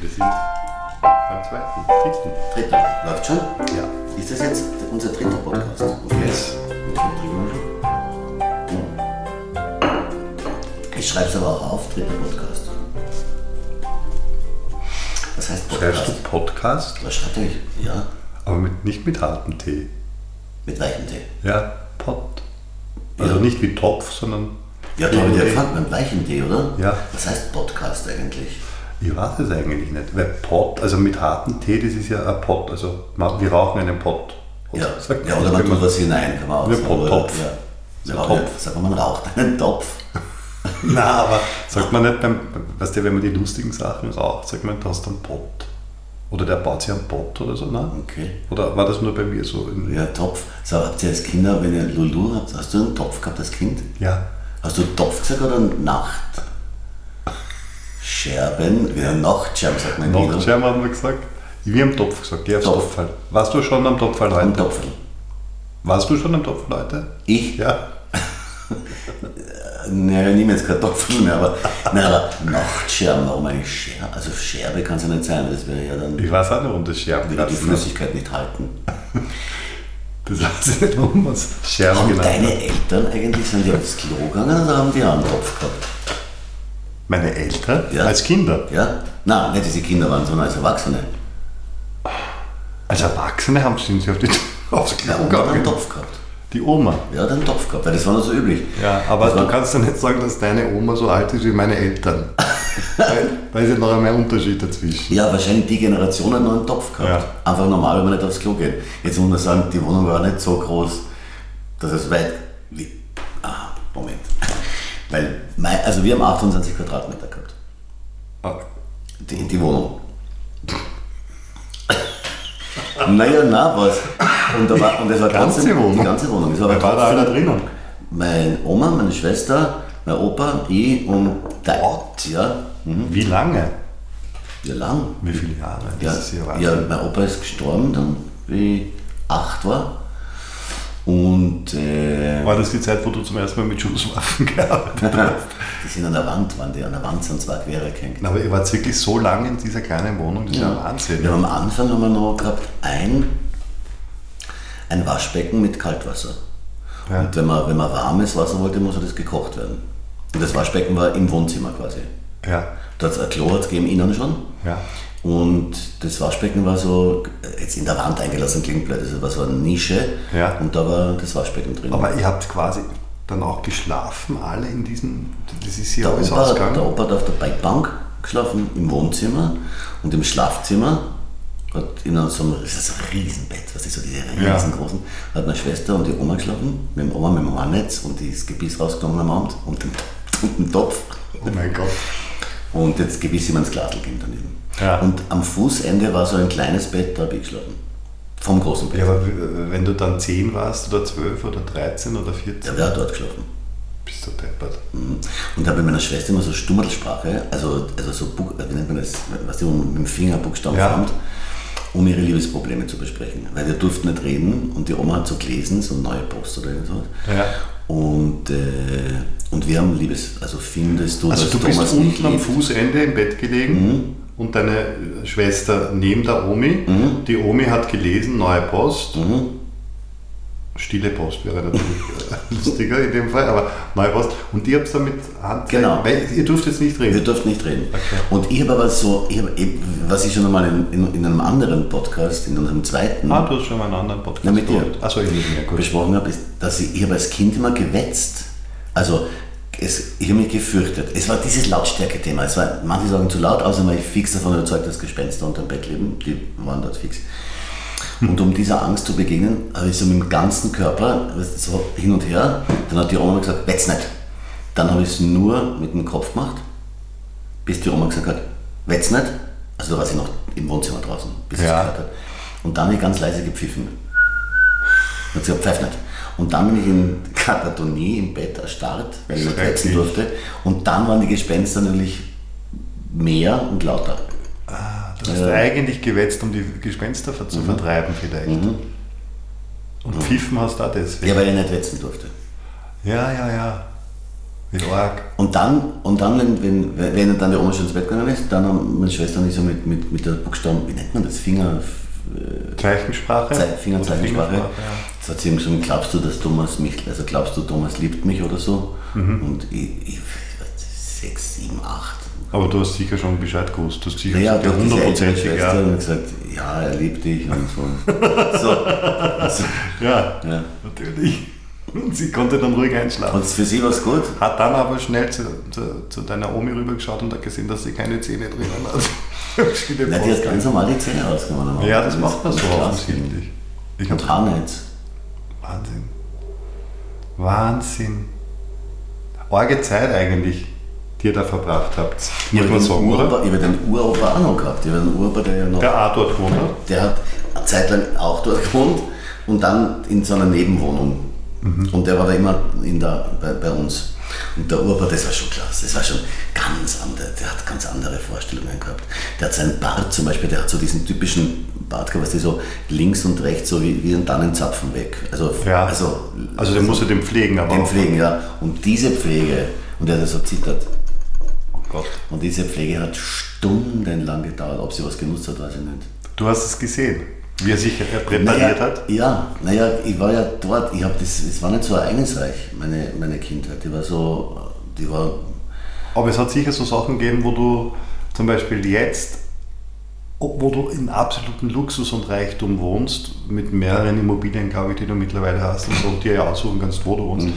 Wir sind beim zweiten, dritten. Dritter. Läuft schon? Ja. Ist das jetzt unser dritter Podcast? Yes. Ich schreibe es aber auch auf, dritter Podcast. Was heißt Podcast? Schreibst du Podcast, Was schreibt ich? Ja, aber mit, nicht mit hartem T. mit weichem T. Ja, Pod. Also Ja. nicht wie Topf, sondern. Ja, T da habe ich und ja T. gefragt, mit weichem T, oder? Ja. Was heißt Podcast eigentlich? Ich weiß es eigentlich nicht. Weil Pod, also mit hartem T, das ist ja ein Pod. Also wir rauchen einen Pod. Ja, Sagt ja oder man tut was hinein, kann man auch sagen. oder? Topf. Ja. Ja, Topf. ja, Sag mal, man raucht einen Topf. Nein, aber sagt man nicht beim, weißt du, wenn man die lustigen Sachen raucht, sagt man, du hast einen Pod. Oder der baut sich einen Pod oder so, ne? Okay. Oder war das nur bei mir so? Ja, Topf. So, habt ihr als Kinder, wenn ihr Lulu habt, hast du einen Topf gehabt als Kind? ja. Hast du Topf gesagt oder Nacht? Scherben, wieder Nachtscherben, sagt man. Nachtscherben haben wir gesagt. Wir haben Topf gesagt, geh aufs Topf. Topfall. Warst du schon am Topfall Ein heute? Topf. Warst du schon am Topfall heute? Ich? Ja. Naja, ich nehme jetzt Kartoffeln mehr, aber, nein, aber Nachtscherben, warum eigentlich Scherbe? Also Scherbe kann es ja nicht sein, das wäre ja dann, Ich weiß auch nicht, warum das Scherben würde die lassen. Flüssigkeit nicht halten. Das weiß ich nicht, warum man es Scherben Haben genannt deine hat. Eltern eigentlich, sind die aufs Klo gegangen oder haben die auch einen Topf gehabt? Meine Eltern? Ja. Als Kinder. Ja? Nein, nicht diese Kinder waren, sondern als Erwachsene. Als Erwachsene haben sie auf die, aufs Klo Ja, hat einen. Topf gehabt. Die Oma. Ja, einen Topf gehabt, weil das war noch so üblich. Ja, aber Das du war- kannst ja nicht sagen, dass deine Oma so alt ist wie meine Eltern. weil, weil es ja noch einmal ein Unterschied dazwischen. Ja, wahrscheinlich die Generation hat noch einen Topf gehabt. Einfach normal, wenn man nicht aufs Klo geht. Jetzt muss man sagen, die Wohnung war nicht so groß, dass es weit. Wie, ah, Moment. Weil, also wir haben 28 Quadratmeter gehabt. Ah, Die, die Wohnung. naja, na was. Und, da war, und das war Die ganze trotzdem, Wohnung? Die ganze Wohnung. Es war Wer war da alle drinnen? Meine Oma, meine Schwester, mein Opa, ich und der Ort, ja. Mhm. Wie lange? Wie lang? Wie viele Jahre? Ja, Das ja ja, mein Opa ist gestorben dann, wie ich acht war. Und äh, War das die Zeit, wo du zum ersten Mal mit Schusswaffen gearbeitet hast? die sind an der Wand, waren die an der Wand sind zwei quere gehängt. Aber ihr wart wirklich so lange in dieser kleinen Wohnung, das ist ja Wahnsinn. Wir haben am Anfang haben wir noch gehabt ein, ein Waschbecken mit Kaltwasser. Ja. Und wenn man, wenn man warmes Wasser wollte, muss das gekocht werden. Und das Waschbecken war im Wohnzimmer quasi. Ja, Da hat's ein Klo hat es gegeben, innen schon. ja. Und das Waschbecken war so, jetzt in der Wand eingelassen, klingt blöd, das war so eine Nische. Ja. Und da war das Waschbecken drin. Aber ihr habt quasi dann auch geschlafen, alle in diesem, das ist hier der, alles Opa, ausgegangen. der Opa hat auf der Bikebank geschlafen, im Wohnzimmer und im Schlafzimmer. Hat in so einem, das ist ein Riesenbett, was ist so diese Ja. riesengroßen, hat meine Schwester und die Oma geschlafen, mit dem Oma mit dem Haarnetz und das Gebiss rausgenommen am Abend und den, und den Topf. Oh mein Gott. Und jetzt Gebiss immer ins Glasl ging daneben. Ja. Und am Fußende war so ein kleines Bett, da habe ich geschlafen. Vom großen Bett. Ja, aber wenn du dann 10 warst oder 12 oder 13 oder 14, Der wäre dort geschlafen. bist du deppert. Mhm. Und da habe ich meiner Schwester immer so Stummerlsprache, also, also so, wie nennt man das, was die mit dem Finger Buchstaben Ja. formt, um ihre Liebesprobleme zu besprechen. Weil wir durften nicht reden und die Oma hat so gelesen, so neue Post oder irgendwas. Ja. Und, äh, und wir haben Liebes, also findest du, Also dass du bist Thomas unten am? Fußende im Bett gelegen und deine Schwester neben der Omi. Die Omi hat gelesen, neue Post. Stille Post wäre natürlich äh, lustiger in dem Fall, aber neue Post. Und ihr habt dann mit Hand. Genau. Weil ihr dürft jetzt nicht Wir reden. durften nicht reden. Okay. Und ich habe aber so, ich hab, was ich schon einmal in, in, in einem anderen Podcast, in unserem zweiten, Ah, du hast schon mal einen anderen Podcast Ja, mit dir. Achso, ich nicht mehr. Gut. besprochen habe, ist, dass ich, ich habe als Kind immer gewetzt. Also es, ich habe mich gefürchtet. Es war dieses Lautstärke-Thema. Es war, manche sagen zu laut, außerdem war ich fix davon überzeugt, dass Gespenster unter dem Bett leben. Die waren dort fix. Und um dieser Angst zu begegnen, habe ich so mit dem ganzen Körper so hin und her. Dann hat die Oma gesagt, wetz nicht. Dann habe ich es nur mit dem Kopf gemacht, bis die Oma gesagt hat, wetz nicht. Also da war sie noch im Wohnzimmer draußen, bis sie es gehört hat. Und dann habe ich ganz leise gepfiffen. Und sie hat pfeift nicht. Und dann bin ich in Katatonie im Bett erstarrt, weil ich nicht wechseln durfte. Und dann waren die Gespenster natürlich mehr und lauter. Ah, du hast eigentlich gewetzt, um die Gespenster ver- Mhm. zu vertreiben vielleicht. Und pfiffen hast du auch deswegen. Ja, weil ich nicht wetzen durfte. Ja, ja, ja. Wie arg. Und dann, und dann wenn, wenn, wenn dann die Oma schon ins Bett gegangen ist, dann haben meine Schwester und ich so mit, mit, mit der Buchstaben, wie nennt man das, Finger, Zeichensprache? Ze Fingerzeichensprache. Fingersprache, Jetzt hat sie ihm gesagt, glaubst du, dass Thomas mich, also glaubst du, Thomas liebt mich oder so? Mhm. Und ich, ich, sechs, sieben, acht. Aber du hast sicher schon Bescheid gewusst. Du hast sicher Ja, gesagt, hundertprozentig, ja. und gesagt, ja, er liebt dich und so. so. Also, Ja, ja. natürlich. Und sie konnte dann ruhig einschlafen. Und für sie war es gut. Hat dann aber schnell zu, zu, zu deiner Omi rübergeschaut und hat gesehen, dass sie keine Zähne drinnen hat. Na, die hat ganz normal die Zähne rausgenommen. ja, das macht man so offensichtlich. Ich Und Haarnetz. Wahnsinn. Wahnsinn. Orge Zeit eigentlich, die ihr da verbracht habt. Ich habe den, Uropa, ich hab den Uropa auch noch gehabt. Ich den Uropa, der ja noch, Der auch dort gewohnt hat. der hat eine Zeit lang auch dort gewohnt und dann in so einer Nebenwohnung. Mhm. Und der war da immer in der, bei, bei uns. Und der Uropa, das war schon klasse. Das war schon ganz andere. Der hat ganz andere Vorstellungen gehabt. Der hat seinen Bart zum Beispiel, der hat so diesen typischen Bart gehabt, was die so links und rechts so wie, wie ein Tannenzapfen weg. Also, Ja. also, Also den musst du den pflegen, aber den pflegen, ja. Und diese Pflege, und der hat so zittert. Oh Gott. Und diese Pflege hat stundenlang gedauert. Ob sie was genutzt hat, weiß ich nicht. Du hast es gesehen, wie er sich äh, präpariert naja, hat. Ja, naja, ich war ja dort. Ich hab das, es war nicht so ereignisreich, meine, meine Kindheit. Die war so, die war, Aber es hat sicher so Sachen gegeben, wo du zum Beispiel jetzt, wo du in absoluten Luxus und Reichtum wohnst, mit mehreren Immobilien, glaube ich, die du mittlerweile hast und so, dir ja aussuchen kannst, wo du wohnst.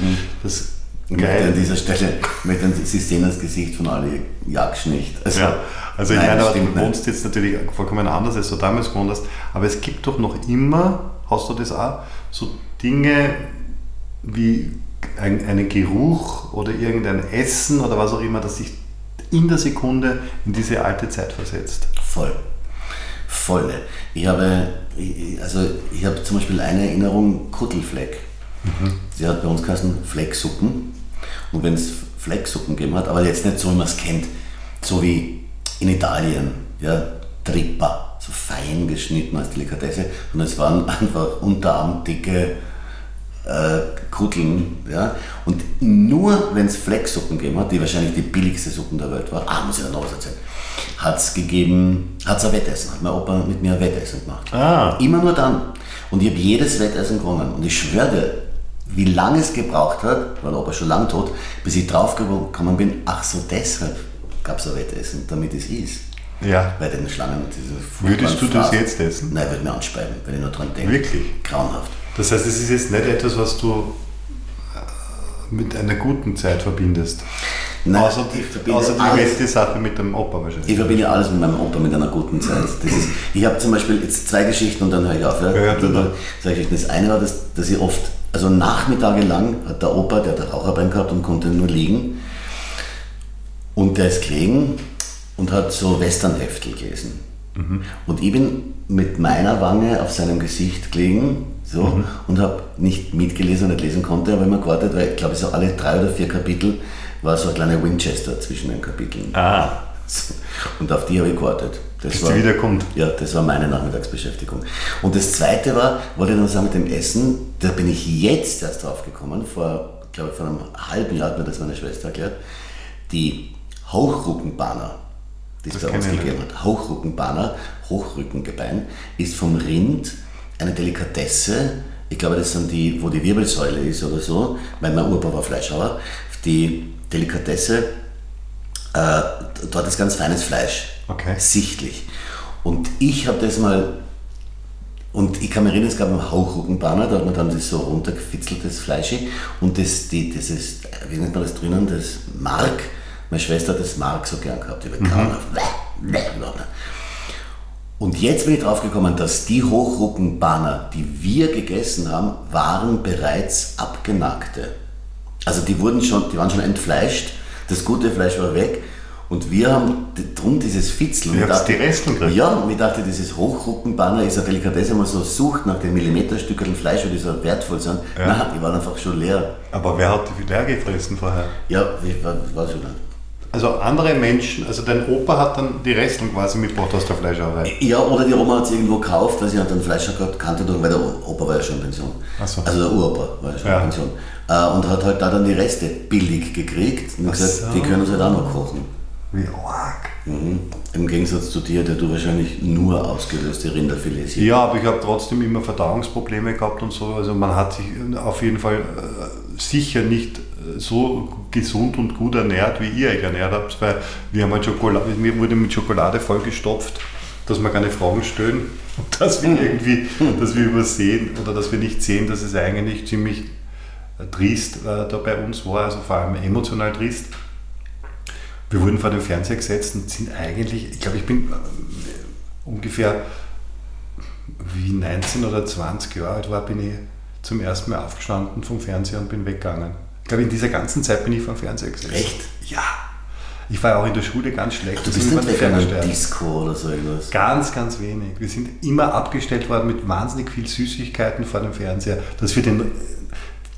Das mit geil. an dieser Stelle, mit den, Sie sehen das Gesicht von Ali Jaksch nicht. Also, Ja, also ich nein, meine, das aber du wohnst jetzt natürlich vollkommen anders, als du damals gewohnt hast, aber es gibt doch noch immer, hast du das auch, so Dinge wie ein, einen Geruch oder irgendein Essen oder was auch immer, das sich in der Sekunde in diese alte Zeit versetzt. Voll. Voll. Ich habe, ich- also ich habe zum Beispiel eine Erinnerung, Kuttelfleck. Sie hat bei uns geheißen Flecksuppen. Und wenn es Flecksuppen gegeben hat, aber jetzt nicht so, wie man es kennt, so wie in Italien, ja, Trippa, so fein geschnitten als Delikatesse. Und es waren einfach unterarmdicke äh, Kutteln. Ja? Und nur wenn es Flecksuppen gegeben hat, die wahrscheinlich die billigste Suppen der Welt war, ah, muss ich noch was erzählen, hat es gegeben, hat es ein Wettessen, hat mein Opa mit mir ein Wettessen gemacht. Ah. Immer nur dann. Und ich habe jedes Wettessen gewonnen. Und ich schwöre dir, wie lange es gebraucht hat, weil Opa schon lang tot, bis ich draufgekommen bin, ach so, deshalb gab es ein Wettessen, damit es ist. Ja. Bei den Schlangen. Würdest du das jetzt essen? Nein, würde mir anspeiben, wenn ich nur dran denke. Wirklich? Grauenhaft. Das heißt, es ist jetzt nicht etwas, was du äh, mit einer guten Zeit verbindest. Nein, außer ich die, verbinde außer die alles. beste Sache mit dem Opa wahrscheinlich. Ich verbinde alles mit meinem Opa mit einer guten Zeit. Das ist, ich habe zum Beispiel jetzt zwei Geschichten und dann höre ich auf. Ja? Ja, ja, ich, das eine war, dass, dass ich oft, also nachmittagelang hat der Opa, der hat ein Raucherbein gehabt und konnte nur liegen. Und der ist gelegen und hat so Westernheftel gelesen. Mhm. Und ich bin mit meiner Wange auf seinem Gesicht gelegen so, Mhm. und habe nicht mitgelesen und nicht lesen konnte, aber immer gewartet, weil ich glaube, so alle drei oder vier Kapitel war so ein kleiner Winchester zwischen den Kapiteln. Ah, Und auf die habe ich gewartet. Das bis sie wieder kommt. ja, das war meine Nachmittagsbeschäftigung. Und das zweite war, wollte ich noch sagen, mit dem Essen, da bin ich jetzt erst drauf gekommen, vor, glaube ich, vor einem halben Jahr hat mir das meine Schwester erklärt, die Hochrückenbanner, die es bei uns gegeben hat. Hochrückenbanner, Hochrückengebein, ist vom Rind eine Delikatesse, ich glaube, das sind die, wo die Wirbelsäule ist oder so, weil mein Opa war Fleischhauer, die Delikatesse äh, dort ist ganz feines Fleisch. Okay. Sichtlich. Und ich habe das mal, und ich kann mich erinnern, es gab einen Hauchrückenbanner, da hat man dann das so runtergefitzeltes Fleisch und das, die, das ist, wie nennt man das drinnen, das Mark. Meine Schwester hat das Mark so gern gehabt. Bäh, bäh, überhaupt nicht. Und jetzt bin ich drauf gekommen, dass die Hochrückenbanner, die wir gegessen haben, waren bereits abgenagte. Also die wurden schon, die waren schon entfleischt, das gute Fleisch war weg und wir haben drum dieses Fitzel. Ihr Und habt dachte- die Resteln gekriegt? Ja, und ich dachte, dieses Hochrückenbanner ist eine Delikatesse, wenn man so sucht nach den Millimeterstückeln Fleisch, die so wertvoll sind. Ja. Nein, die waren einfach schon leer. Aber wer hat die leer gefressen vorher? Ja, ich war, war schon nicht. also andere Menschen, also dein Opa hat dann die Resteln quasi mitgebracht aus der Fleischerei. Ja, oder die Oma hat es irgendwo gekauft, weil sie hat einen Fleischer gehabt, kannte weil der Opa war ja schon in Pension. So. Also der Uropa war ja schon Ja. in Pension. Äh, und hat halt da dann die Reste billig gekriegt und Ach gesagt, so. die können uns halt auch noch kochen. Wie arg. Mhm. Im Gegensatz zu dir, der du wahrscheinlich nur ausgelöste Rinderfilets hier. Ja, aber ich habe trotzdem immer Verdauungsprobleme gehabt und so. Also man hat sich auf jeden Fall äh, sicher nicht äh, so gesund und gut ernährt, wie ihr euch ernährt habt, weil wir haben halt Schokolade, mir wurde mit Schokolade vollgestopft, dass wir keine Fragen stellen und dass wir irgendwie, dass wir übersehen oder dass wir nicht sehen, dass es eigentlich ziemlich äh, trist äh, da bei uns war, also vor allem emotional trist. Wir wurden vor den Fernseher gesetzt und sind eigentlich, ich glaube, ich bin äh, ungefähr wie 19 oder 20 Jahre alt war, bin ich zum ersten Mal aufgestanden vom Fernseher und bin weggegangen. Ich glaube, in dieser ganzen Zeit bin ich vom Fernseher gesessen. Echt? Ja. Ich war auch in der Schule ganz schlecht. Du Das bist nicht die weg an Fernseher. einer Disco oder so irgendwas. Ganz, ganz wenig. Wir sind immer abgestellt worden mit wahnsinnig viel Süßigkeiten vor dem Fernseher, dass wir den,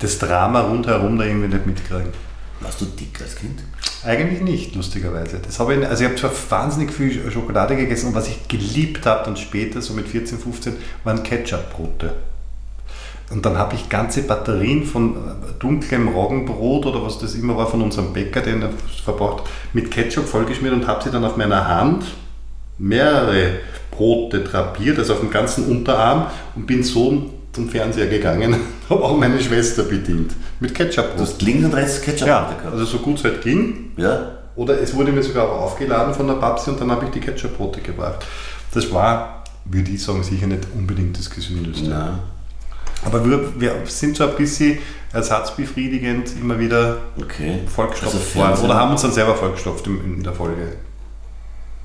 das Drama rundherum da irgendwie nicht mitkriegen. Warst du dick als Kind? Eigentlich nicht, lustigerweise. Das habe ich, also ich habe zwar wahnsinnig viel Schokolade gegessen und was ich geliebt habe dann später, so mit 14, 15, waren Ketchupbrote. Und dann habe ich ganze Batterien von äh, dunklem Roggenbrot oder was das immer war von unserem Bäcker, den er verbraucht, mit Ketchup vollgeschmiert und habe sie dann auf meiner Hand mehrere Brote drapiert, also auf dem ganzen Unterarm und bin so zum Fernseher gegangen, habe auch meine Schwester bedient mit Du Ketchupbrot. hast links und rechts Ketchup Ja, gehabt. also so gut es halt ging. Ja? Oder es wurde mir sogar auch aufgeladen von der Babsi und dann habe ich die Ketchupbrote gebracht. Das war, würde ich sagen, sicher nicht unbedingt das Gesündeste. Nein. Aber wir, wir sind so ein bisschen ersatzbefriedigend immer wieder Okay. vollgestopft Also worden. Oder haben uns dann selber vollgestopft in, in der Folge.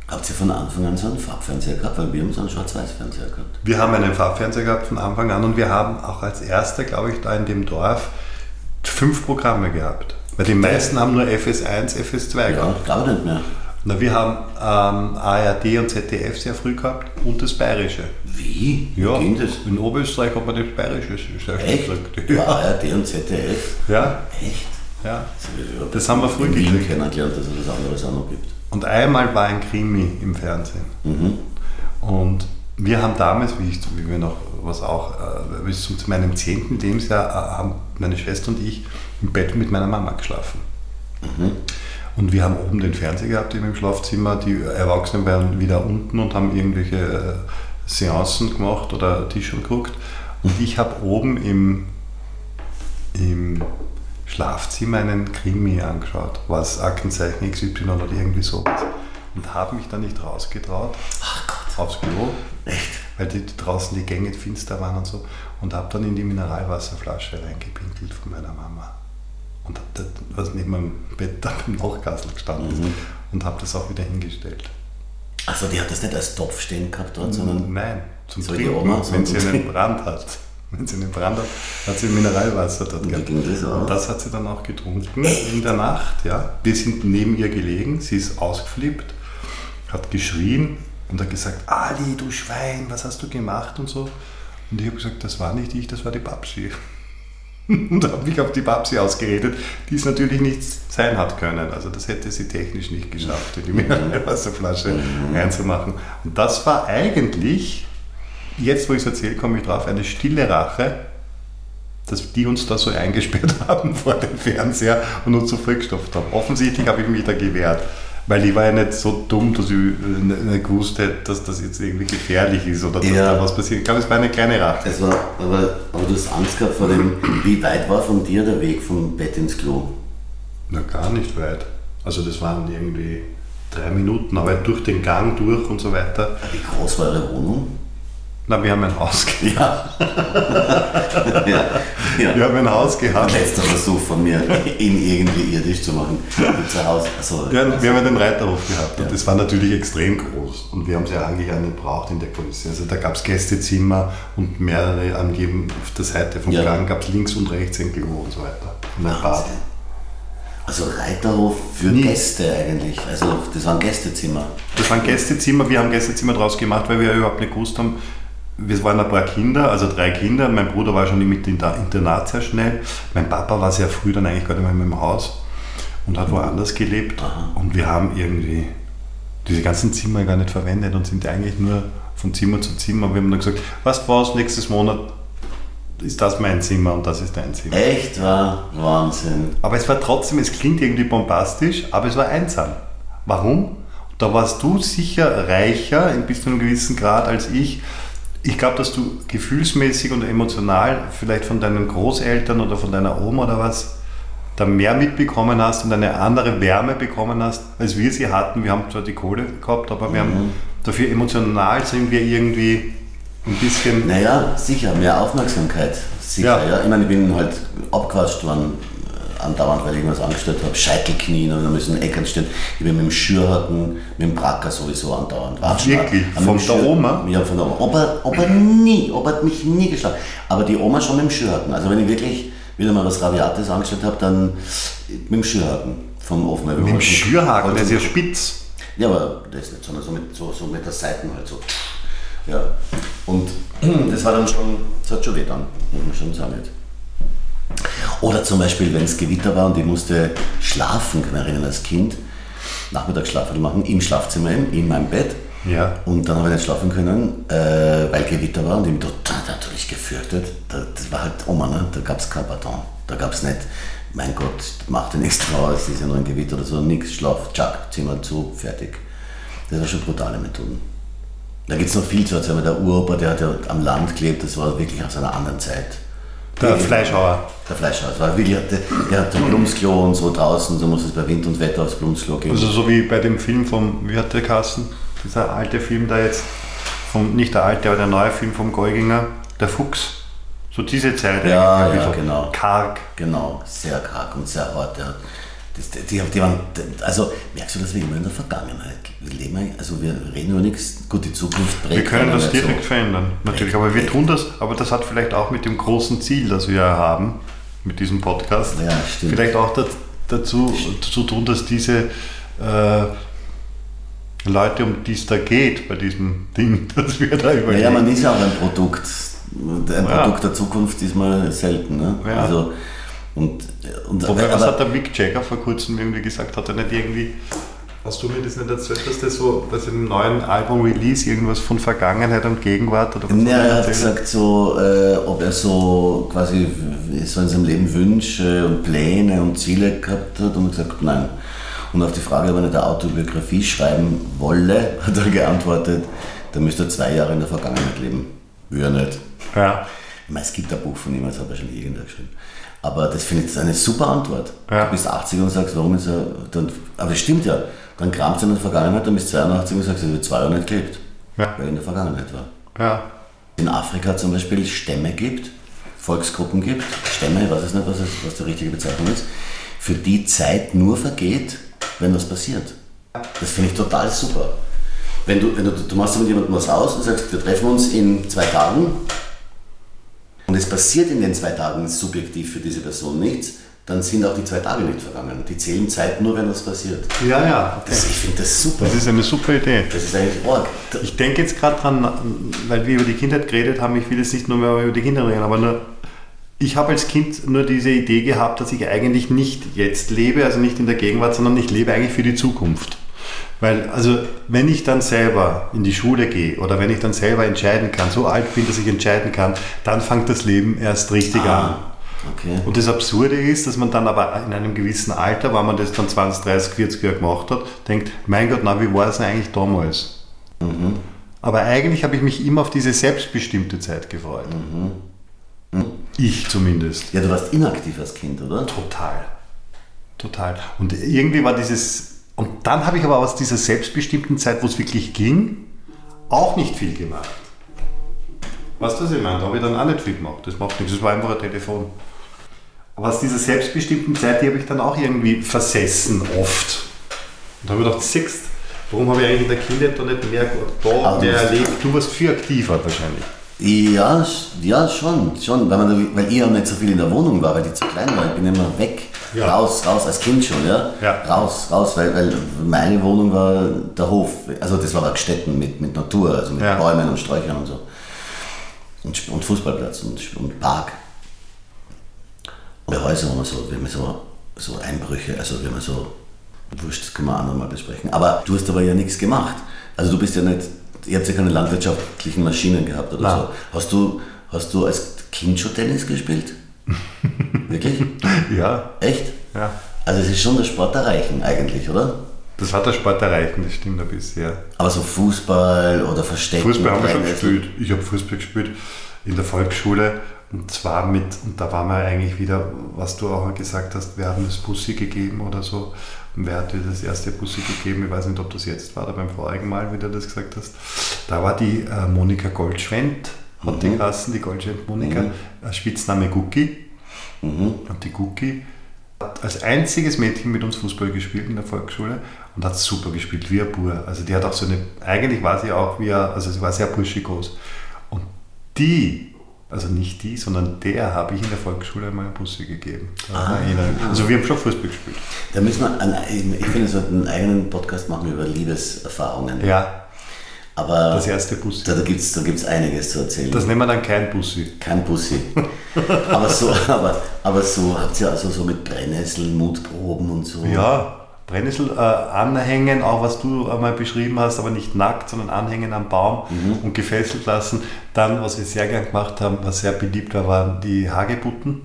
Habt ihr von Anfang an so einen Farbfernseher gehabt? Weil wir haben so einen Schwarz-Weiß-Fernseher gehabt. Wir haben einen Farbfernseher gehabt von Anfang an und wir haben auch als erster, glaube ich, da in dem Dorf fünf Programme gehabt. Weil die meisten haben nur FS1, FS2 Ja, gehabt. glaube ich nicht mehr. Na, wir haben ähm, ARD und ZDF sehr früh gehabt und das Bayerische. Wie? Wie Ja, ging das? in Oberösterreich hat man das Bayerische sehr Echt? gekriegt. Ja. Ja, ARD und ZDF. ja, Echt? ja. Ich Das haben wir früh gekriegt. kennengelernt, dass es was anderes auch noch gibt. Und einmal war ein Krimi im Fernsehen. Mhm. Und wir haben damals, wie, ich, wie wir noch was auch, äh, bis zu meinem zehnten Lebensjahr, äh, haben meine Schwester und ich im Bett mit meiner Mama geschlafen. Und wir haben oben den Fernseher gehabt im Schlafzimmer, die Erwachsenen waren wieder unten und haben irgendwelche äh, Seancen gemacht oder Tisch geguckt. Und ich habe oben im, im Schlafzimmer einen Krimi angeschaut, was Aktenzeichen XY oder irgendwie sowas. Und habe mich da nicht rausgetraut aufs Klo, weil die, draußen die Gänge finster waren und so. Und habe dann in die Mineralwasserflasche reingepinkelt von meiner Mama. Und das, was neben meinem Bett da beim Nachkastel gestanden ist. Und habe das auch wieder hingestellt. Achso, die hat das nicht als Topf stehen gehabt dort, sondern. Nein, zum So Trinken, wenn sie einen Brand hat. Wenn sie einen Brand hat, hat sie Mineralwasser dort gehabt. Und das hat sie dann auch getrunken in der Nacht. Ja. Wir sind neben ihr gelegen, sie ist ausgeflippt, hat geschrien und hat gesagt, Ali, du Schwein, was hast du gemacht und so. Und ich habe gesagt, das war nicht ich, das war die Babsi. Und habe mich auf die Babsi ausgeredet, die es natürlich nicht sein hat können. Also das hätte sie technisch nicht geschafft, in die Mineralwasserflasche reinzumachen. Und das war eigentlich, jetzt wo ich es erzähle, komme ich drauf, eine stille Rache, dass die uns da so eingesperrt haben vor dem Fernseher und uns so vollgestopft haben. Offensichtlich habe ich mich da gewehrt, weil ich war ja nicht so dumm, dass ich äh, nicht gewusst hätte, dass das jetzt irgendwie gefährlich ist oder dass Ja. da was passiert. Ich glaube, es war eine kleine Rache. Es war, aber, aber du hast Angst gehabt vor dem. Wie weit war von dir der Weg vom Bett ins Klo? Na, gar nicht weit. Also das waren irgendwie drei Minuten, aber durch den Gang durch und so weiter. Wie groß war eure Wohnung? Na, wir haben ein Haus, ge- Ja. ja. ja. wir haben ein Haus gehabt. Letzter Versuch von mir, ihn irgendwie irdisch zu machen. Zu Hause. Also, Ja, wir haben den Reiterhof gehabt und das war natürlich extrem groß und wir haben es ja eigentlich auch nicht gebraucht in der Größe. Also da gab es Gästezimmer und mehrere an jedem, auf der Seite vom Ja. Gang gab es links und rechts ein Klo und so weiter. Und ein Bad. Also Reiterhof für Nie. Gäste eigentlich. Also das waren Gästezimmer. Das waren Gästezimmer, wir haben Gästezimmer draus gemacht, weil wir ja überhaupt nicht gewusst haben, wir waren ein paar Kinder, also drei Kinder. Mein Bruder war schon mit dem Internat sehr schnell. Mein Papa war sehr früh dann eigentlich gar nicht mehr im Haus. und hat woanders gelebt. Und wir haben irgendwie diese ganzen Zimmer gar nicht verwendet und sind eigentlich nur von Zimmer zu Zimmer. Wir haben dann gesagt, was war's, nächstes Monat ist das mein Zimmer und das ist dein Zimmer. Echt war Wahnsinn. Aber es war trotzdem, es klingt irgendwie bombastisch, aber es war einsam. Warum? Da warst du sicher reicher bis zu einem gewissen Grad als ich. Ich glaube, dass du gefühlsmäßig und emotional vielleicht von deinen Großeltern oder von deiner Oma oder was da mehr mitbekommen hast und eine andere Wärme bekommen hast, als wir sie hatten. Wir haben zwar die Kohle gehabt, aber wir haben dafür emotional sind wir irgendwie ein bisschen. Naja, sicher, mehr Aufmerksamkeit. Sicher, Ja. ja. Ich meine, ich bin halt abgequatscht worden, andauernd, weil ich irgendwas angestellt habe. Scheitelknien und dann müssen Eckern stehen. Ich bin mit dem Schürhaken, mit dem Bracker sowieso andauernd. Wirklich? Mit Von der Oma? Ja, von der Oma. Aber, aber nie, ob hat mich nie geschlagen. Aber die Oma schon mit dem Schürhaken. Also wenn ich wirklich wieder mal was Rabiates angestellt habe, dann mit dem Schürhaken vom Ofen. Mit dem Schürhaken, der ist ja spitz. ja, aber das ist nicht, sondern so mit, so, so mit der Seiten halt so. Ja. Und das war dann schon, das hat schon weh dann, muss man schon sagen. Jetzt. Oder zum Beispiel, wenn es Gewitter war und ich musste schlafen, kann ich mich erinnern, als Kind, Nachmittagsschlaf machen, im Schlafzimmer, in meinem Bett. Ja. Und dann habe ich nicht schlafen können, äh, weil Gewitter war und ich mich total natürlich gefürchtet. Da, das war halt Oma, ne? da gab es kein Pardon. Da gab es nicht, mein Gott, mach dir nichts draus, es ist ja nur ein Gewitter oder so, nix, schlaf, tschack, Zimmer zu, fertig. Das war schon brutale Methoden. Da gibt es noch viel zu erzählen, der Uropa, der hat ja am Land gelebt, das war wirklich aus einer anderen Zeit. Der Fleischhauer. Der Fleischhauer, das war wirklich, der, der hat ein Blumsklo und so draußen, so muss es bei Wind und Wetter aufs Blumsklo gehen. Also so wie bei dem Film vom, wie hat der Kassen? Dieser alte Film da jetzt, vom, nicht der alte, aber der neue Film vom Golginger, der Fuchs. So diese Zeit Ja, ja, bisschen genau. karg. Genau, sehr karg und sehr hart. Ja. Das, die, die, waren, also merkst du, dass wir immer in der Vergangenheit leben? Also wir reden über nichts, gut, die Zukunft prägt Wir können das direkt verändern, natürlich. Aber wir tun das, aber das hat vielleicht auch mit dem großen Ziel, das wir haben, mit diesem Podcast, Ja, stimmt. vielleicht auch da, dazu zu tun, dass diese äh, Leute, um die es da geht bei diesem Ding, dass wir da überlegen. Naja, man ist ja auch ein Produkt. Ein Ja. Produkt der Zukunft ist mal selten. Ne? Ja. Also, und, und, Wobei, was aber- hat der Mick Jagger vor kurzem irgendwie gesagt? Hat er nicht irgendwie, hast du mir das nicht erzählt, dass der so, dass im neuen Album Release irgendwas von Vergangenheit und Gegenwart oder was Ja, er hat gesagt, so, äh, ob er so quasi so in seinem Leben Wünsche und Pläne und Ziele gehabt hat und hat gesagt, nein. Und auf die Frage, ob er nicht eine Autobiografie schreiben wolle, hat er geantwortet, da müsste er zwei Jahre in der Vergangenheit leben. Will er nicht. Ja, Ich meine, es gibt ein Buch von ihm, das hat wahrscheinlich irgendwer geschrieben. Aber das finde ich eine super Antwort. Ja. Du bist 80 und sagst, warum ist er. Dann, aber das stimmt ja. Dann kramst du in der Vergangenheit, dann bist du 82 und sagst, er hat zwei Jahre nicht gelebt. Ja. Weil er in der Vergangenheit war ja. in Afrika zum Beispiel Stämme gibt, Volksgruppen gibt, Stämme, ich weiß es nicht, was, es, was die richtige Bezeichnung ist, für die Zeit nur vergeht, wenn was passiert. Das finde ich total super. Wenn du, wenn du, du machst mit jemandem was aus und sagst, wir treffen uns in zwei Tagen und es passiert in den zwei Tagen subjektiv für diese Person nichts, dann sind auch die zwei Tage nicht vergangen. Die zählen Zeit nur, wenn was passiert. Ja, ja. Das, ich finde das super. Das ist eine super Idee. Das ist eigentlich arg. Ich denke jetzt gerade dran, weil wir über die Kindheit geredet haben, ich will jetzt nicht nur mehr über die Kindheit reden, aber nur, ich habe als Kind nur diese Idee gehabt, dass ich eigentlich nicht jetzt lebe, also nicht in der Gegenwart, sondern ich lebe eigentlich für die Zukunft. Weil, also, wenn ich dann selber in die Schule gehe oder wenn ich dann selber entscheiden kann, so alt bin, dass ich entscheiden kann, dann fängt das Leben erst richtig an. Okay. Und das Absurde ist, dass man dann aber in einem gewissen Alter, wenn man das dann 20, 30, 40 Jahre gemacht hat, denkt, mein Gott, na, wie war es denn eigentlich damals? Aber eigentlich habe ich mich immer auf diese selbstbestimmte Zeit gefreut. Ich zumindest. Ja, du warst inaktiv als Kind, oder? Total. Total. Und irgendwie war dieses, und dann habe ich aber aus dieser selbstbestimmten Zeit, wo es wirklich ging, auch nicht viel gemacht. Weißt du, was ich meine? Da habe ich dann auch nicht viel gemacht. Das macht nichts, das war einfach ein Telefon. Aber aus dieser selbstbestimmten Zeit, die habe ich dann auch irgendwie versessen, oft. Und da habe ich gedacht, siehst, warum habe ich eigentlich in der Kindheit da nicht mehr da mehr du- erlebt? Du warst viel aktiver wahrscheinlich. Ja, ja schon, schon, weil, man, weil ich ja nicht so viel in der Wohnung war, weil die zu klein war. Ich bin immer weg, Ja. raus, raus, als Kind schon, ja? Ja. Raus, raus, weil, weil meine Wohnung war der Hof. Also das war Städten mit, mit Natur, also mit Ja. Bäumen und Sträuchern und so. Und, und Fußballplatz und, und Park. Und Häuser, wo man so, wir haben so so Einbrüche, also wenn man so, wurscht, das können wir auch nochmal besprechen. Aber du hast aber ja nichts gemacht. Also du bist ja nicht, ihr habt ja keine landwirtschaftlichen Maschinen gehabt oder Nein. so. Hast du, hast du als Kind schon Tennis gespielt? Wirklich? Ja, Echt? ja. Also es ist schon der Sport erreichen eigentlich, oder? Das hat der Sport erreichen, das stimmt ein bisschen. Ja. Aber so Fußball oder Verstecken. Fußball haben wir schon gespielt. Ich habe Fußball gespielt in der Volksschule und zwar mit, und da waren wir eigentlich wieder, was du auch gesagt hast, wir haben das Bussi gegeben oder so. Und wer hat dir das erste Bussi gegeben? Ich weiß nicht, ob das jetzt war oder beim vorigen Mal, wie du das gesagt hast. Da war die äh, Monika Goldschwendt, hat die geheißen, die Goldschwendt Monika, äh, Spitzname Gucki. Und die Gucki hat als einziges Mädchen mit uns Fußball gespielt in der Volksschule und hat super gespielt, wie ein Bur. Also die hat auch so eine, eigentlich war sie auch wie ein, also sie war sehr burschig groß. Und die, also nicht die, sondern der habe ich in der Volksschule einmal einen Bussi gegeben. Mich. Also wir haben schon Fußball gespielt. Da müssen wir, an, ich finde, wir sollten einen eigenen Podcast machen über Liebeserfahrungen. Ja, Aber das erste Bussi. da, da gibt es da gibt's einiges zu erzählen. Das nennen wir dann kein Bussi. Kein Bussi. aber, so, aber, aber so habt ihr also so mit Brennnesseln, Mutproben und so. Ja, Brennnessel äh, anhängen, auch was du einmal beschrieben hast, aber nicht nackt, sondern anhängen am Baum und gefesselt lassen. Dann, was wir sehr gern gemacht haben, was sehr beliebt war, waren die Hagebutten.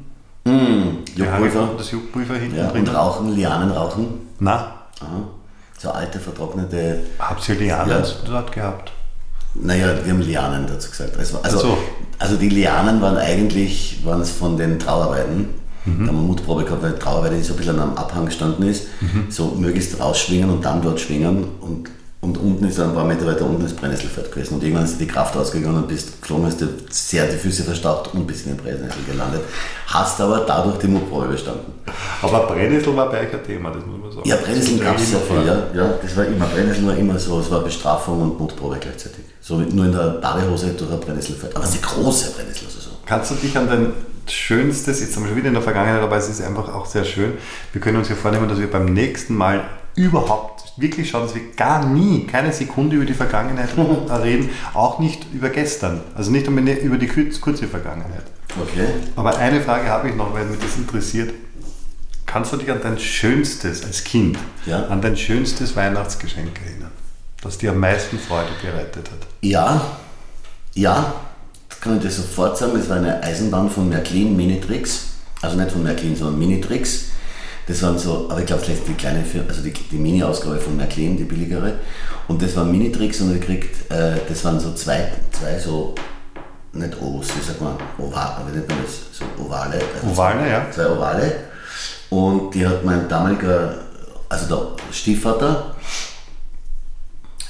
Die Juckpulver. Das Juckpulver hinten Ja, drin. und Rauchen, Lianen rauchen. Na, Aha. So alte, vertrocknete. habt ihr Lianen Ja. dort gehabt? Naja, wir haben Lianen dazu gesagt. Also, also, so. also die Lianen waren eigentlich waren es von den Trauarbeiten. Mhm. Da haben wir Mutprobe gehabt, weil die Trauerweide die so ein bisschen am Abhang gestanden ist. Mhm. So möglichst rausschwingen und dann dort schwingen. Und, und unten ist ein paar Meter weiter unten das Brennnesselfeld gewesen. Und irgendwann ist die Kraft ausgegangen und bist geflogen, hast dir sehr die Füße verstaucht und bist in den Brennnessel gelandet. Hast aber dadurch die Mutprobe bestanden. Aber Brennnessel war bei euch ein Thema, das muss man sagen. Ja, Brennnesseln Das gab es ja viel, ja. ja. Das war immer, Brennnesseln war immer so, es war Bestrafung und Mutprobe gleichzeitig. So nur in der Badehose durch ein Brennnesselfeld. Aber es ist eine große Brennnessel, also so. Kannst du dich an dein schönstes, jetzt sind wir schon wieder in der Vergangenheit, aber es ist einfach auch sehr schön. Wir können uns ja vornehmen, dass wir beim nächsten Mal überhaupt wirklich schauen, dass wir gar nie, keine Sekunde über die Vergangenheit reden, auch nicht über gestern. Also nicht unbedingt über die kurz- kurze Vergangenheit. Okay. Aber eine Frage habe ich noch, weil mich das interessiert. Kannst du dich an dein schönstes als Kind, Ja. an dein schönstes Weihnachtsgeschenk erinnern, das dir am meisten Freude bereitet hat? Ja, ja, das kann ich dir sofort sagen, das war eine Eisenbahn von Märklin Minitrix. Also nicht von Märklin, sondern Minitrix. Das waren so, aber ich glaube vielleicht die kleine, also die, die Mini-Ausgabe von Märklin, die billigere. Und das war Minitrix und ich kriegt, äh, das waren so zwei, zwei so, nicht O's, wie sagt man, Oval, wie nennt man das? So Ovale. also Ovale, ja. Zwei Ovale. Und die hat mein damaliger, also der Stiefvater,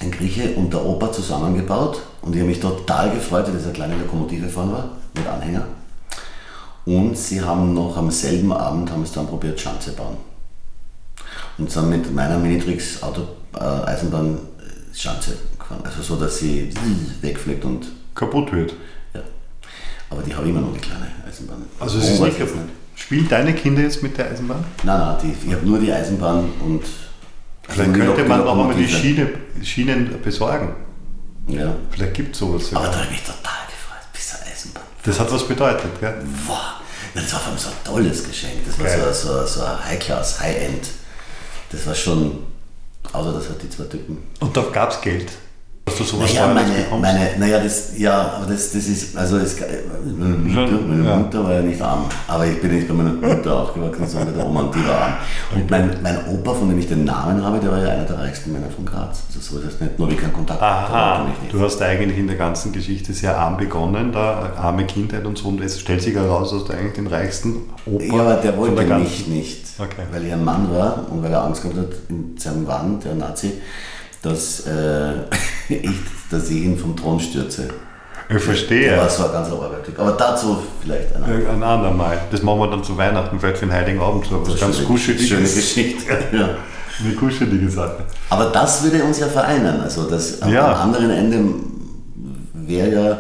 ein Grieche und der Opa zusammengebaut und ich habe mich total gefreut, weil das eine kleine Lokomotive vorne war mit Anhänger. Und sie haben noch am selben Abend haben es dann probiert, Schanze bauen. Und sind mit meiner Minitrix Auto, äh, Eisenbahn äh, Schanze gefahren. Also so, dass sie wegfliegt und Kaputt wird. ja. Aber die habe ich immer noch eine kleine Eisenbahn. Also es ist nicht kaputt. Spielen deine Kinder jetzt mit der Eisenbahn? Nein, nein, die, ich habe nur die Eisenbahn und. Vielleicht also könnte die man auch mal die. Schiene, Schienen besorgen. Ja. Vielleicht gibt es sowas Aber sogar. da habe ich total gefreut, bis zur Eisenbahn. Das hat was bedeutet, gell? Boah, das war vor allem so ein tolles Geschenk. Das war Geil. so, so, so ein High-Class, High-End. Das war schon. Außer das hat die zwei Typen. Und da gab es Geld. Hast du sowas Naja, meine, meine, naja, das, ja, aber das, das ist, also das, meine Mutter, meine Ja. Mutter war ja nicht arm, aber ich bin nicht bei meiner Mutter aufgewachsen, sondern bei der Oma und die war arm. Und mein, mein Opa, von dem ich den Namen habe, der war ja einer der reichsten Männer von Graz. Also so ist das nicht, nur wie kein Kontakt. Aha, ich nicht. du hast eigentlich in der ganzen Geschichte sehr arm begonnen, da arme Kindheit und so, und es stellt sich heraus, dass du eigentlich den reichsten Opa Ja, aber der wollte der mich nicht, Okay. weil er ein Mann war und weil er Angst gehabt hat in seinem Wahn, der Nazi, dass, äh, ich, dass ich ihn vom Thron stürze. Ich verstehe. Der war ein ganz Typ. Aber dazu vielleicht einer. Ein andermal. Das machen wir dann zu Weihnachten, vielleicht für den Heiligen Abend so. Was ganz schöne, kuscheliges. schöne Geschichte. ja. Eine kuschelige Sache. Aber das würde uns ja vereinen. Also das Ja. am anderen Ende wäre ja,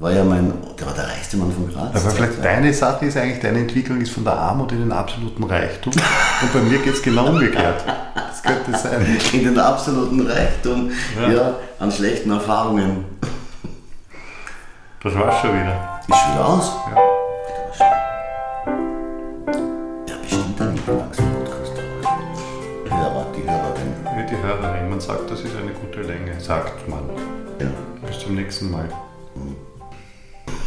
war ja mein, der war der reichste Mann von Graz. Aber vielleicht deine Sache ist eigentlich, deine Entwicklung ist von der Armut in den absoluten Reichtum. Und bei mir geht es genau umgekehrt. Das könnte sein. In den absoluten Reichtum, ja, ja an schlechten Erfahrungen. Das war's schon wieder. Ist schon wieder aus? Ja. Ja, bestimmt dann nicht langsam Podcast. Hörer, die Hörerin. Ja, die Hörerin. Man sagt, das ist eine gute Länge, sagt man. Ja. Bis zum nächsten Mal.